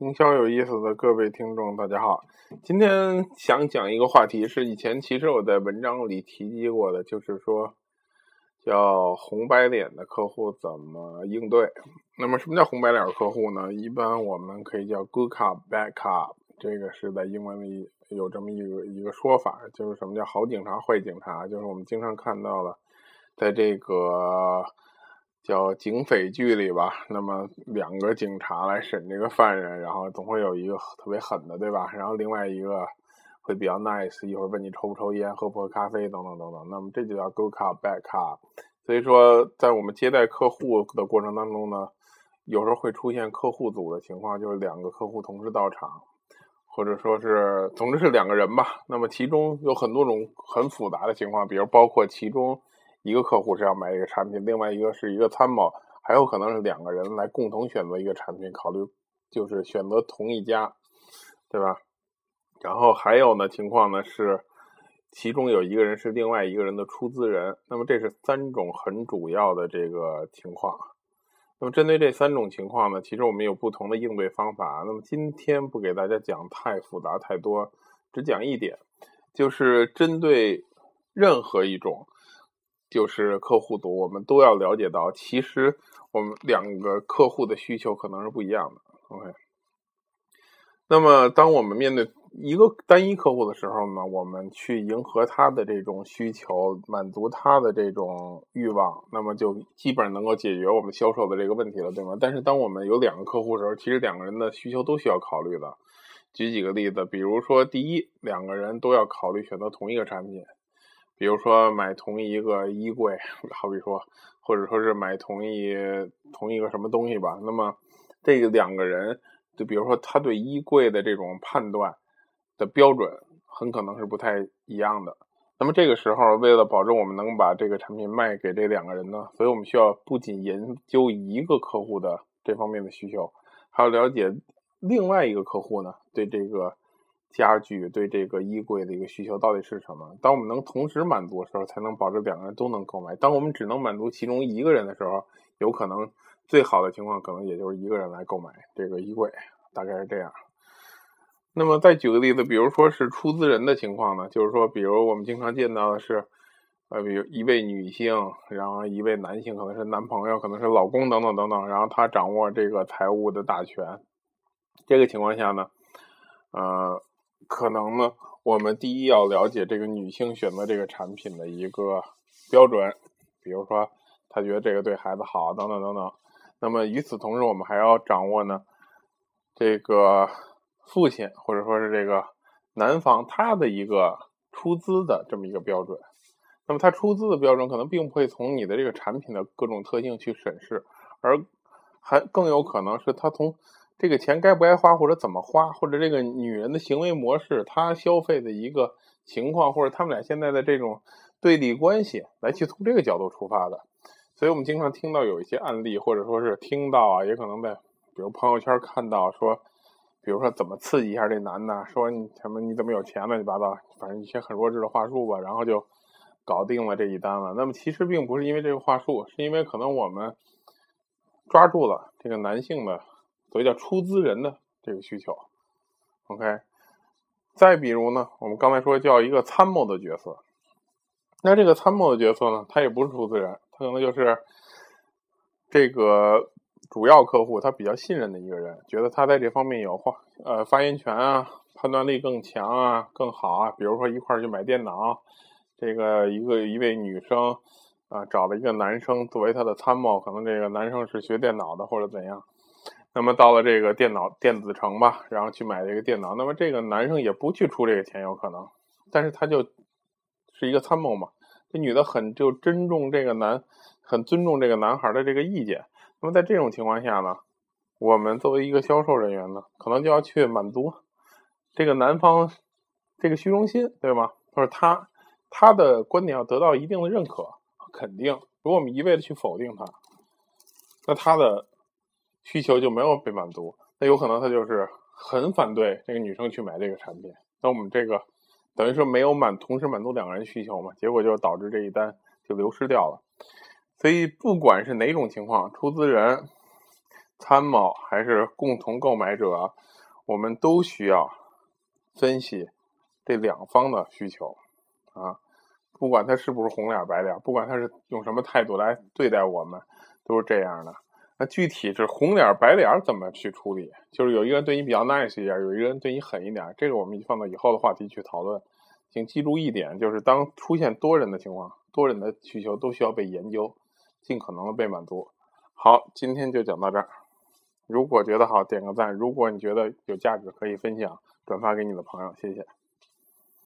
营销有意思的各位听众，大家好。今天想讲一个话题，是以前其实我在文章里提及过的，就是说叫红白脸的客户怎么应对。那么什么叫红白脸客户呢？一般我们可以叫 good cop bad cop，这个是在英文里有这么一个一个说法，就是什么叫好警察坏警察，就是我们经常看到的，在这个。叫警匪剧里吧，那么两个警察来审这个犯人，然后总会有一个特别狠的，对吧？然后另外一个会比较 nice，一会儿问你抽不抽烟，喝不喝咖啡，等等等等。那么这就叫 good cop bad cop。所以说，在我们接待客户的过程当中呢，有时候会出现客户组的情况，就是两个客户同时到场，或者说是，总之是两个人吧。那么其中有很多种很复杂的情况，比如包括其中。一个客户是要买一个产品，另外一个是一个参谋，还有可能是两个人来共同选择一个产品，考虑就是选择同一家，对吧？然后还有呢情况呢是，其中有一个人是另外一个人的出资人，那么这是三种很主要的这个情况。那么针对这三种情况呢，其实我们有不同的应对方法。那么今天不给大家讲太复杂太多，只讲一点，就是针对任何一种。就是客户组，我们都要了解到，其实我们两个客户的需求可能是不一样的。OK，那么当我们面对一个单一客户的时候呢，我们去迎合他的这种需求，满足他的这种欲望，那么就基本上能够解决我们销售的这个问题了，对吗？但是当我们有两个客户的时候，其实两个人的需求都需要考虑的。举几个例子，比如说，第一，两个人都要考虑选择同一个产品。比如说买同一个衣柜，好比说，或者说是买同一同一个什么东西吧。那么这个两个人，就比如说他对衣柜的这种判断的标准，很可能是不太一样的。那么这个时候，为了保证我们能把这个产品卖给这两个人呢，所以我们需要不仅研究一个客户的这方面的需求，还要了解另外一个客户呢对这个。家具对这个衣柜的一个需求到底是什么？当我们能同时满足的时候，才能保证两个人都能购买。当我们只能满足其中一个人的时候，有可能最好的情况可能也就是一个人来购买这个衣柜，大概是这样。那么再举个例子，比如说是出资人的情况呢，就是说，比如我们经常见到的是，呃，比如一位女性，然后一位男性，可能是男朋友，可能是老公等等等等，然后他掌握这个财务的大权。这个情况下呢，呃。可能呢，我们第一要了解这个女性选择这个产品的一个标准，比如说她觉得这个对孩子好，等等等等。那么与此同时，我们还要掌握呢，这个父亲或者说是这个男方他的一个出资的这么一个标准。那么他出资的标准可能并不会从你的这个产品的各种特性去审视，而还更有可能是他从。这个钱该不该花，或者怎么花，或者这个女人的行为模式，她消费的一个情况，或者他们俩现在的这种对立关系，来去从这个角度出发的。所以我们经常听到有一些案例，或者说是听到啊，也可能在比如朋友圈看到说，比如说怎么刺激一下这男的，说你什么你怎么有钱乱七八糟，反正一些很弱智的话术吧，然后就搞定了这一单了。那么其实并不是因为这个话术，是因为可能我们抓住了这个男性的。所以叫出资人的这个需求，OK。再比如呢，我们刚才说叫一个参谋的角色，那这个参谋的角色呢，他也不是出资人，他可能就是这个主要客户他比较信任的一个人，觉得他在这方面有话呃发言权啊，判断力更强啊，更好啊。比如说一块儿去买电脑，这个一个一位女生啊找了一个男生作为他的参谋，可能这个男生是学电脑的或者怎样。那么到了这个电脑电子城吧，然后去买这个电脑。那么这个男生也不去出这个钱，有可能，但是他就是一个参谋嘛。这女的很就尊重这个男，很尊重这个男孩的这个意见。那么在这种情况下呢，我们作为一个销售人员呢，可能就要去满足这个男方这个虚荣心，对吗？或者他他的观点要得到一定的认可肯定。如果我们一味的去否定他，那他的。需求就没有被满足，那有可能他就是很反对这个女生去买这个产品。那我们这个等于说没有满同时满足两个人需求嘛，结果就导致这一单就流失掉了。所以不管是哪种情况，出资人参谋还是共同购买者，我们都需要分析这两方的需求啊。不管他是不是红脸白脸，不管他是用什么态度来对待我们，都是这样的。那具体是红脸白脸怎么去处理？就是有一个人对你比较 nice 一点，有一个人对你狠一点，这个我们放到以后的话题去讨论。请记住一点，就是当出现多人的情况，多人的需求都需要被研究，尽可能的被满足。好，今天就讲到这儿。如果觉得好，点个赞；如果你觉得有价值，可以分享、转发给你的朋友。谢谢。